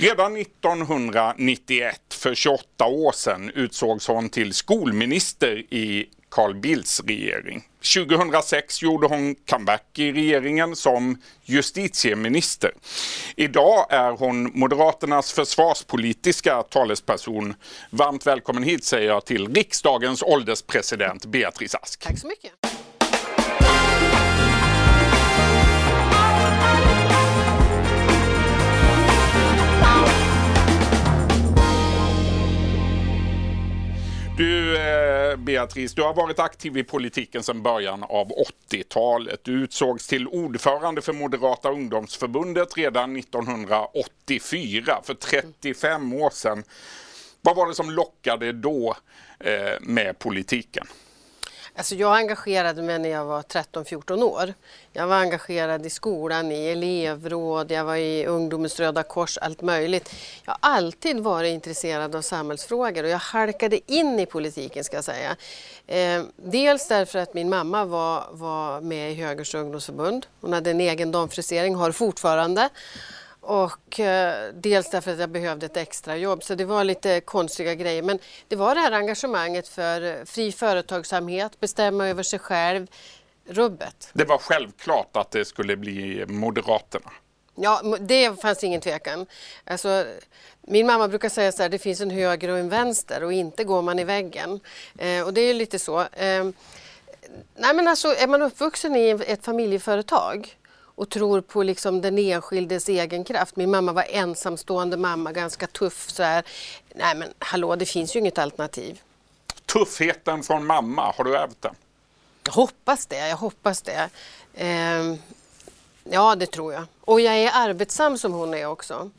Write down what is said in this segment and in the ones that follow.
Redan 1991, för 28 år sedan, utsågs hon till skolminister i Carl Bildts regering. 2006 gjorde hon comeback i regeringen som justitieminister. Idag är hon Moderaternas försvarspolitiska talesperson. Varmt välkommen hit säger jag till riksdagens ålderspresident Beatrice Ask. Tack så mycket. Beatrice, du har varit aktiv i politiken sedan början av 80-talet. Du utsågs till ordförande för Moderata ungdomsförbundet redan 1984, för 35 år sedan. Vad var det som lockade då eh, med politiken? Alltså jag engagerade mig när jag var 13-14 år. Jag var engagerad i skolan, i elevråd, jag var i Ungdomens Röda Kors, allt möjligt. Jag har alltid varit intresserad av samhällsfrågor och jag halkade in i politiken ska jag säga. Eh, dels därför att min mamma var, var med i Högers ungdomsförbund. Hon hade en egen damfrisering, har fortfarande. Och eh, dels därför att jag behövde ett extra jobb så det var lite konstiga grejer. Men det var det här engagemanget för eh, fri företagsamhet, bestämma över sig själv, rubbet. Det var självklart att det skulle bli Moderaterna. Ja, det fanns ingen tvekan. Alltså, min mamma brukar säga så här, det finns en höger och en vänster och inte går man i väggen. Eh, och det är lite så. Eh, nej men alltså, är man uppvuxen i ett familjeföretag och tror på liksom den enskildes egen kraft. Min mamma var ensamstående mamma, ganska tuff så här. Nej men hallå, det finns ju inget alternativ. Tuffheten från mamma, har du ärvt den? Jag hoppas det, jag hoppas det. Eh, ja, det tror jag. Och jag är arbetsam som hon är också.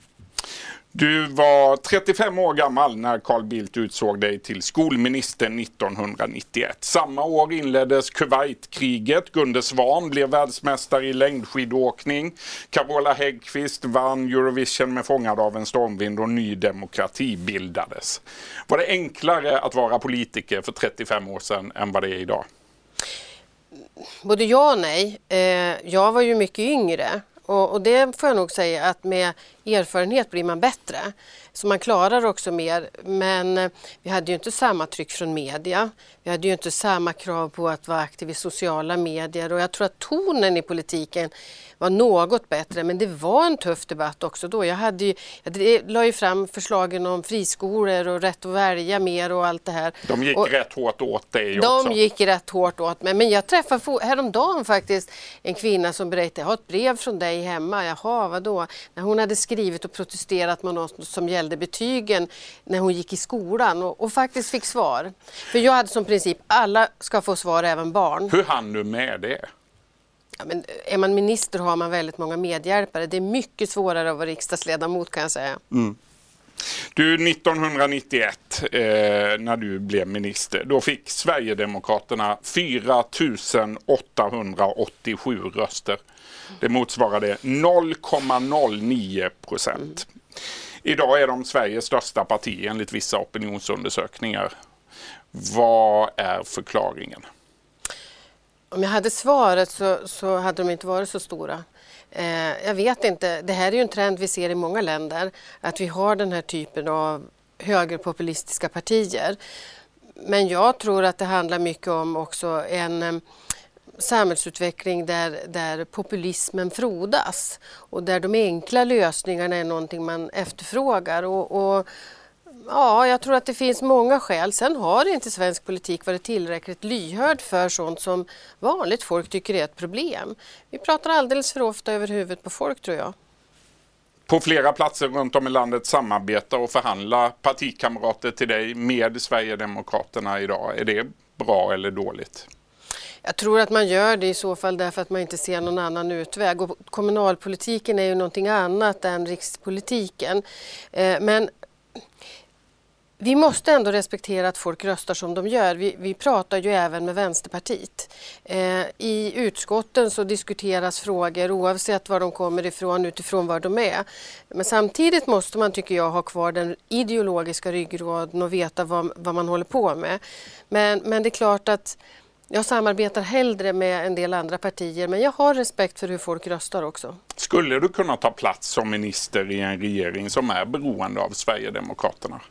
Du var 35 år gammal när Carl Bildt utsåg dig till skolminister 1991. Samma år inleddes Kuwaitkriget. Gunde Svan blev världsmästare i längdskidåkning. Carola Häggkvist vann Eurovision med Fångad av en stormvind och Ny Demokrati bildades. Var det enklare att vara politiker för 35 år sedan än vad det är idag? Både ja och nej. Eh, jag var ju mycket yngre och, och, det får jag nog säga att med erfarenhet blir man bättre. Så man klarar också mer. Men eh, vi hade ju inte samma tryck från media. Vi hade ju inte samma krav på att vara aktiv i sociala medier och jag tror att tonen i politiken var något bättre men det var en tuff debatt också då. Jag, hade ju, jag la ju fram förslagen om friskolor och rätt att välja mer och allt det här. De gick och rätt hårt åt dig de också. De gick rätt hårt åt mig. Men jag träffade häromdagen faktiskt en kvinna som berättade, jag har ett brev från dig hemma. Jaha, vadå? När hon hade skrivit och protesterat med något som gällde betygen när hon gick i skolan och, och faktiskt fick svar. För jag hade som princip, alla ska få svar, även barn. Hur hann du med det? Ja, men eh, är man minister har man väldigt många medhjälpare. Det är mycket svårare att vara riksdagsledamot kan jag säga. Mm. Du, 1991 eh, när du blev minister, då fick Sverigedemokraterna 4 887 röster. Det motsvarade 0,09 procent. Mm. Idag är de Sveriges största parti enligt vissa opinionsundersökningar. Vad är förklaringen? Om jag hade svaret så, så hade de inte varit så stora. Eh, jag vet inte. Det här är ju en trend vi ser i många länder. Att vi har den här typen av högerpopulistiska partier. Men jag tror att det handlar mycket om också en eh, samhällsutveckling där, där populismen frodas och där de enkla lösningarna är någonting man efterfrågar. Och, och Ja, jag tror att det finns många skäl. Sen har inte svensk politik varit tillräckligt lyhörd för sånt som vanligt folk tycker är ett problem. Vi pratar alldeles för ofta över huvudet på folk tror jag. På flera platser runt om i landet samarbetar och förhandlar partikamrater till dig med Sverigedemokraterna idag. Är det bra eller dåligt? Jag tror att man gör det i så fall därför att man inte ser någon annan utväg. Och kommunalpolitiken är ju någonting annat än rikspolitiken. Eh, men vi måste ändå respektera att folk röstar som de gör. Vi, vi pratar ju även med Vänsterpartiet. Eh, I utskotten så diskuteras frågor oavsett var de kommer ifrån utifrån var de är. Men samtidigt måste man, tycker jag, ha kvar den ideologiska ryggraden och veta vad, vad man håller på med. Men, men det är klart att Jag samarbetar hellre med en del andra partier men jag har respekt för hur folk röstar också. Skulle du kunna ta plats som minister i en regering som är beroende av Sverigedemokraterna?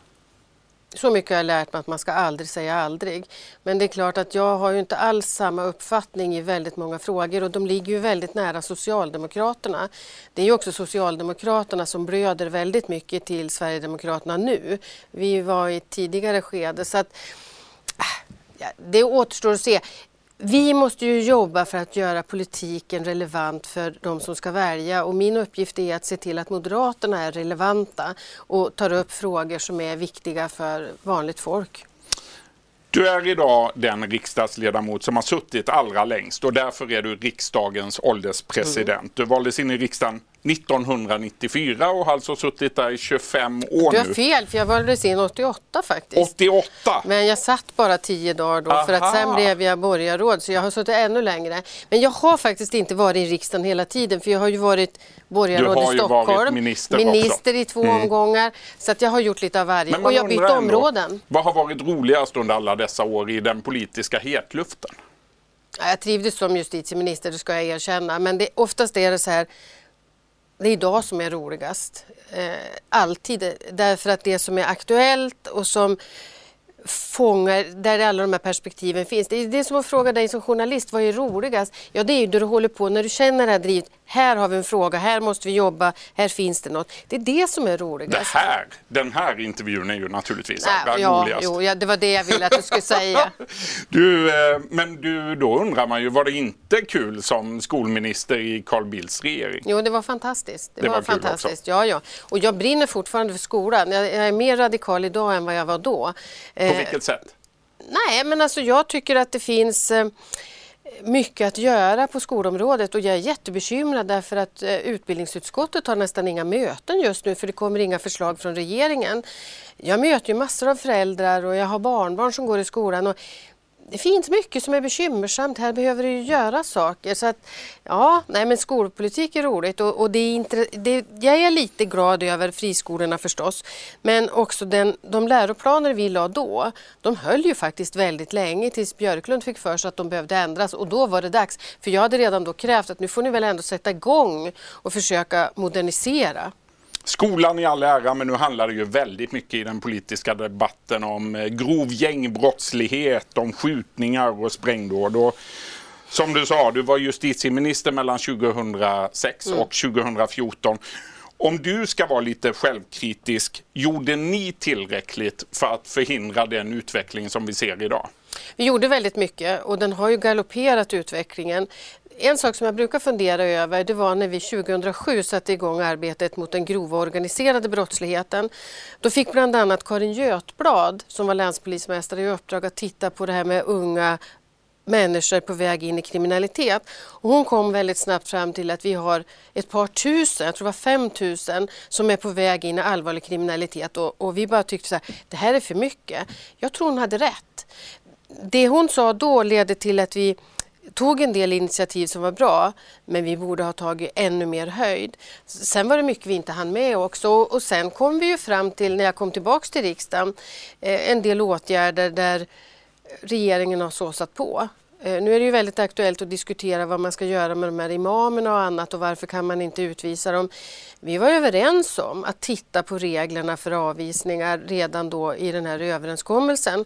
Så mycket har jag lärt mig att man ska aldrig säga aldrig. Men det är klart att jag har ju inte alls samma uppfattning i väldigt många frågor och de ligger ju väldigt nära Socialdemokraterna. Det är ju också Socialdemokraterna som blöder väldigt mycket till Sverigedemokraterna nu. Vi var i ett tidigare skede så att äh, det återstår att se. Vi måste ju jobba för att göra politiken relevant för de som ska välja och min uppgift är att se till att Moderaterna är relevanta och tar upp frågor som är viktiga för vanligt folk. Du är idag den riksdagsledamot som har suttit allra längst och därför är du riksdagens ålderspresident. Mm. Du valdes in i riksdagen 1994 och har alltså suttit där i 25 år nu. Du har fel, för jag valdes in 88 faktiskt. 88? Men jag satt bara 10 dagar då, Aha. för att sen blev jag borgarråd, så jag har suttit ännu längre. Men jag har faktiskt inte varit i riksdagen hela tiden, för jag har ju varit borgarråd i Stockholm, minister, minister i två mm. omgångar, så att jag har gjort lite av varje. Och jag har bytt områden. Vad har varit roligast under alla dessa år i den politiska hetluften? Jag trivdes som justitieminister, det ska jag erkänna, men det, oftast är det så här det är idag som är roligast. Eh, alltid. Därför att det som är aktuellt och som fångar, där alla de här perspektiven finns. Det är det som att fråga dig som journalist, vad är roligast? Ja, det är ju det du håller på, när du känner det här drivet, här har vi en fråga, här måste vi jobba, här finns det något. Det är det som är roligast. Det här, den här intervjun är ju naturligtvis allra ja, roligast. Jo, ja, det var det jag ville att du skulle säga. du, eh, men du, då undrar man ju, var det inte kul som skolminister i Carl Bildts regering? Jo, det var fantastiskt. Det, det var, var fantastiskt. Ja, ja. Och jag brinner fortfarande för skolan. Jag, jag, är mer radikal idag än vad jag var då. På eh, vilket sätt? Nej, men alltså jag tycker att det finns eh, mycket att göra på skolområdet och jag är jättebekymrad därför att eh, utbildningsutskottet har nästan inga möten just nu för det kommer inga förslag från regeringen. Jag möter ju massor av föräldrar och jag har barnbarn som går i skolan och det finns mycket som är bekymmersamt. Här behöver det ju göras saker. Så att, ja, nej, men skolpolitik är roligt och, och det är inte, det, jag är lite glad över friskolorna förstås. Men också den, de läroplaner vi la då, de höll ju faktiskt väldigt länge tills Björklund fick för sig att de behövde ändras och då var det dags. För jag hade redan då krävt att nu får ni väl ändå sätta igång och försöka modernisera. Skolan i all ära, men nu handlar det ju väldigt mycket i den politiska debatten om eh, grov gängbrottslighet, om skjutningar och sprängdåd. Och som du sa, du var justitieminister mellan 2006 mm. och 2014. Om du ska vara lite självkritisk, gjorde ni tillräckligt för att förhindra den utveckling som vi ser idag? Vi gjorde väldigt mycket och den har ju galopperat utvecklingen. En sak som jag brukar fundera över det var när vi 2007 satte igång arbetet mot den grova organiserade brottsligheten. Då fick bland annat Karin Götblad som var länspolismästare i uppdrag att titta på det här med unga människor på väg in i kriminalitet. Och hon kom väldigt snabbt fram till att vi har ett par tusen, jag tror det var fem tusen, som är på väg in i allvarlig kriminalitet och, och vi bara tyckte att det här är för mycket. Jag tror hon hade rätt. Det hon sa då ledde till att vi tog en del initiativ som var bra men vi borde ha tagit ännu mer höjd. Sen var det mycket vi inte hann med också och sen kom vi ju fram till, när jag kom tillbaks till riksdagen, eh, en del åtgärder där regeringen har såsat på. Eh, nu är det ju väldigt aktuellt att diskutera vad man ska göra med de här imamerna och annat och varför kan man inte utvisa dem. Vi var överens om att titta på reglerna för avvisningar redan då i den här överenskommelsen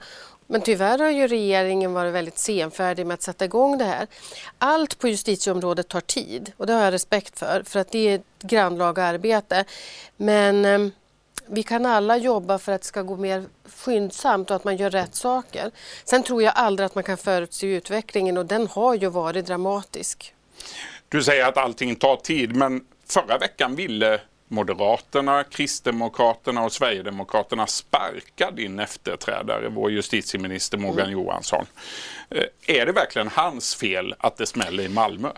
men tyvärr har ju regeringen varit väldigt senfärdig med att sätta igång det här. Allt på justitieområdet tar tid och det har jag respekt för, för att det är ett grannlaga arbete. Men eh, vi kan alla jobba för att det ska gå mer skyndsamt och att man gör rätt saker. Sen tror jag aldrig att man kan förutse utvecklingen och den har ju varit dramatisk. Du säger att allting tar tid men förra veckan ville Moderaterna, Kristdemokraterna och Sverigedemokraterna sparka din efterträdare, vår justitieminister Morgan mm. Johansson. Eh, är det verkligen hans fel att det smäller i Malmö?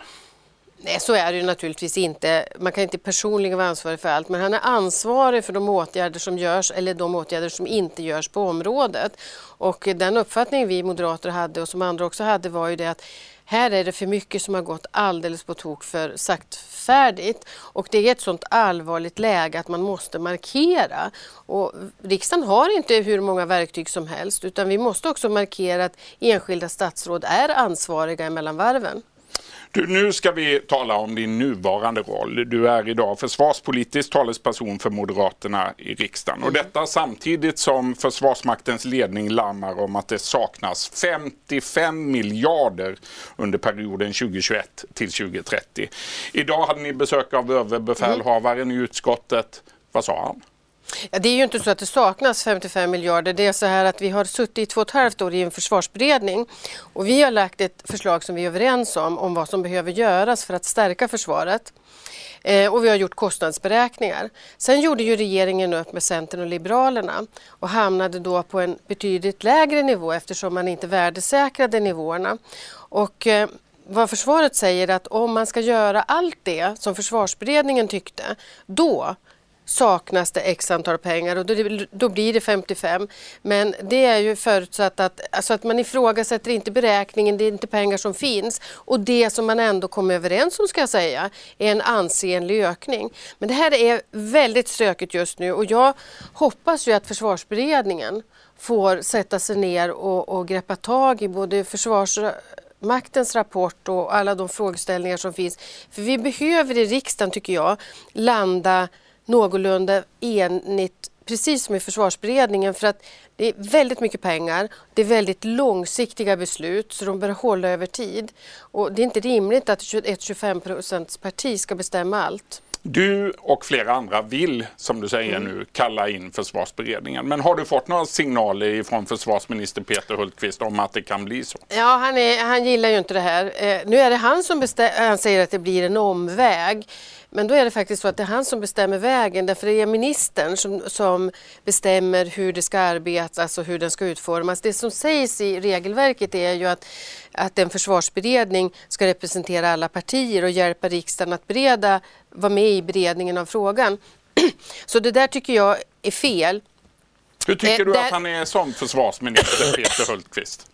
Nej, så är det ju naturligtvis inte. Man kan inte personligen vara ansvarig för allt, men han är ansvarig för de åtgärder som görs eller de åtgärder som inte görs på området. Och den uppfattning vi moderater hade och som andra också hade var ju det att här är det för mycket som har gått alldeles på tok för saktfärdigt och det är ett sånt allvarligt läge att man måste markera. Och riksdagen har inte hur många verktyg som helst utan vi måste också markera att enskilda statsråd är ansvariga mellan varven. Du, nu ska vi tala om din nuvarande roll. Du är idag försvarspolitisk talesperson för Moderaterna i riksdagen. Och detta samtidigt som Försvarsmaktens ledning larmar om att det saknas 55 miljarder under perioden 2021 till 2030. Idag hade ni besök av överbefälhavaren i utskottet. Vad sa han? Ja, det är ju inte så att det saknas 55 miljarder. Det är så här att vi har suttit i två och ett halvt år i en försvarsberedning och vi har lagt ett förslag som vi är överens om, om vad som behöver göras för att stärka försvaret. Eh, och vi har gjort kostnadsberäkningar. Sen gjorde ju regeringen upp med Centern och Liberalerna och hamnade då på en betydligt lägre nivå eftersom man inte värdesäkrade nivåerna. Och, eh, vad försvaret säger är att om man ska göra allt det som försvarsberedningen tyckte, då saknas det x antal pengar och då, då, blir det 55. Men det är ju förutsatt att, alltså att man ifrågasätter inte beräkningen, det är inte pengar som finns. Och det som man ändå kom överens om ska jag säga är en ansenlig ökning. Men det här är väldigt stökigt just nu och jag hoppas ju att försvarsberedningen får sätta sig ner och, och greppa tag i både försvarsmaktens rapport och alla de frågeställningar som finns. För vi behöver i riksdagen, tycker jag, landa någorlunda enigt precis som i försvarsberedningen för att det är väldigt mycket pengar, det är väldigt långsiktiga beslut så de bör hålla över tid. Och det är inte rimligt att ett 25 parti ska bestämma allt. Du och flera andra vill, som du säger mm. nu, kalla in försvarsberedningen. Men har du fått några signaler från försvarsminister Peter Hultqvist om att det kan bli så? Ja, han, är, han gillar ju inte det här. Eh, nu är det han som han säger att det blir en omväg. Men då är det faktiskt så att det är han som bestämmer vägen därför det är ministern som, som bestämmer hur det ska arbetas och hur den ska utformas. Det som sägs i regelverket är ju att, att en försvarsberedning ska representera alla partier och hjälpa riksdagen att bereda, vara med i beredningen av frågan. Så det där tycker jag är fel. Hur tycker eh, du där... att han är som försvarsminister, Peter Hultqvist?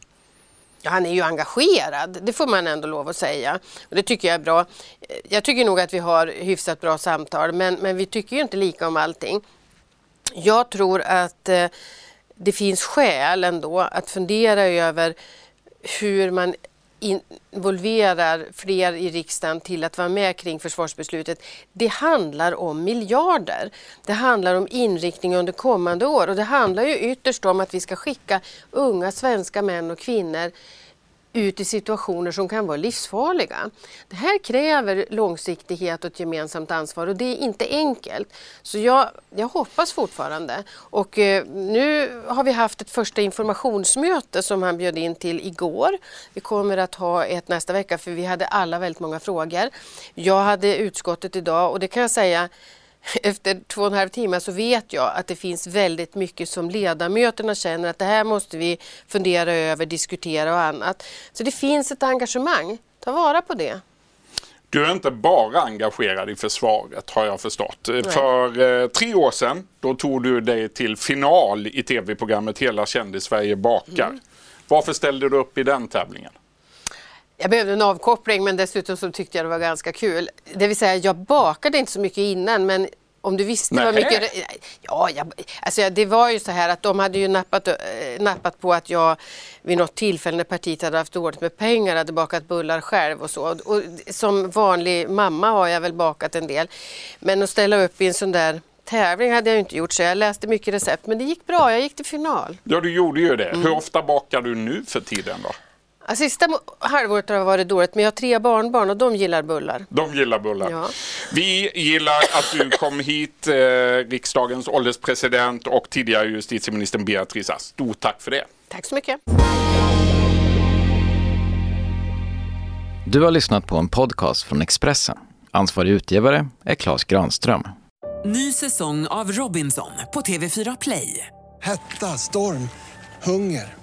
Ja, han är ju engagerad, det får man ändå lov att säga. Och det tycker jag är bra. Jag tycker nog att vi har hyfsat bra samtal men, men vi tycker ju inte lika om allting. Jag tror att eh, det finns skäl ändå att fundera över hur man involverar fler i riksdagen till att vara med kring försvarsbeslutet. Det handlar om miljarder. Det handlar om inriktning under kommande år och det handlar ju ytterst om att vi ska skicka unga svenska män och kvinnor ut i situationer som kan vara livsfarliga. Det här kräver långsiktighet och ett gemensamt ansvar och det är inte enkelt. Så jag, jag hoppas fortfarande. Och eh, nu har vi haft ett första informationsmöte som han bjöd in till igår. Vi kommer att ha ett nästa vecka för vi hade alla väldigt många frågor. Jag hade utskottet idag och det kan jag säga efter två och en halv timme så vet jag att det finns väldigt mycket som ledamöterna känner att det här måste vi fundera över, diskutera och annat. Så det finns ett engagemang. Ta vara på det. Du är inte bara engagerad i försvaret har jag förstått. Nej. För eh, tre år sedan då tog du dig till final i tv-programmet Hela kändis-Sverige bakar. Mm. Varför ställde du upp i den tävlingen? Jag behövde en avkoppling men dessutom så tyckte jag det var ganska kul. Det vill säga jag bakade inte så mycket innan men om du visste vad mycket... Ja, jag, alltså det var ju så här att de hade ju nappat, äh, nappat på att jag vid något tillfälle när partiet hade haft dåligt med pengar hade bakat bullar själv och så. Och som vanlig mamma har jag väl bakat en del. Men att ställa upp i en sån där tävling hade jag inte gjort så jag läste mycket recept men det gick bra, jag gick till final. Ja du gjorde ju det. Mm. Hur ofta bakar du nu för tiden då? Ja, sista halvåret har varit dåligt, men jag har tre barnbarn och de gillar bullar. De gillar bullar. Ja. Vi gillar att du kom hit, eh, riksdagens ålderspresident och tidigare justitieministern Beatrice Ask. Stort tack för det. Tack så mycket. Du har lyssnat på en podcast från Expressen. Ansvarig utgivare är Klas Granström. Ny säsong av Robinson på TV4 Play. Hetta, storm, hunger.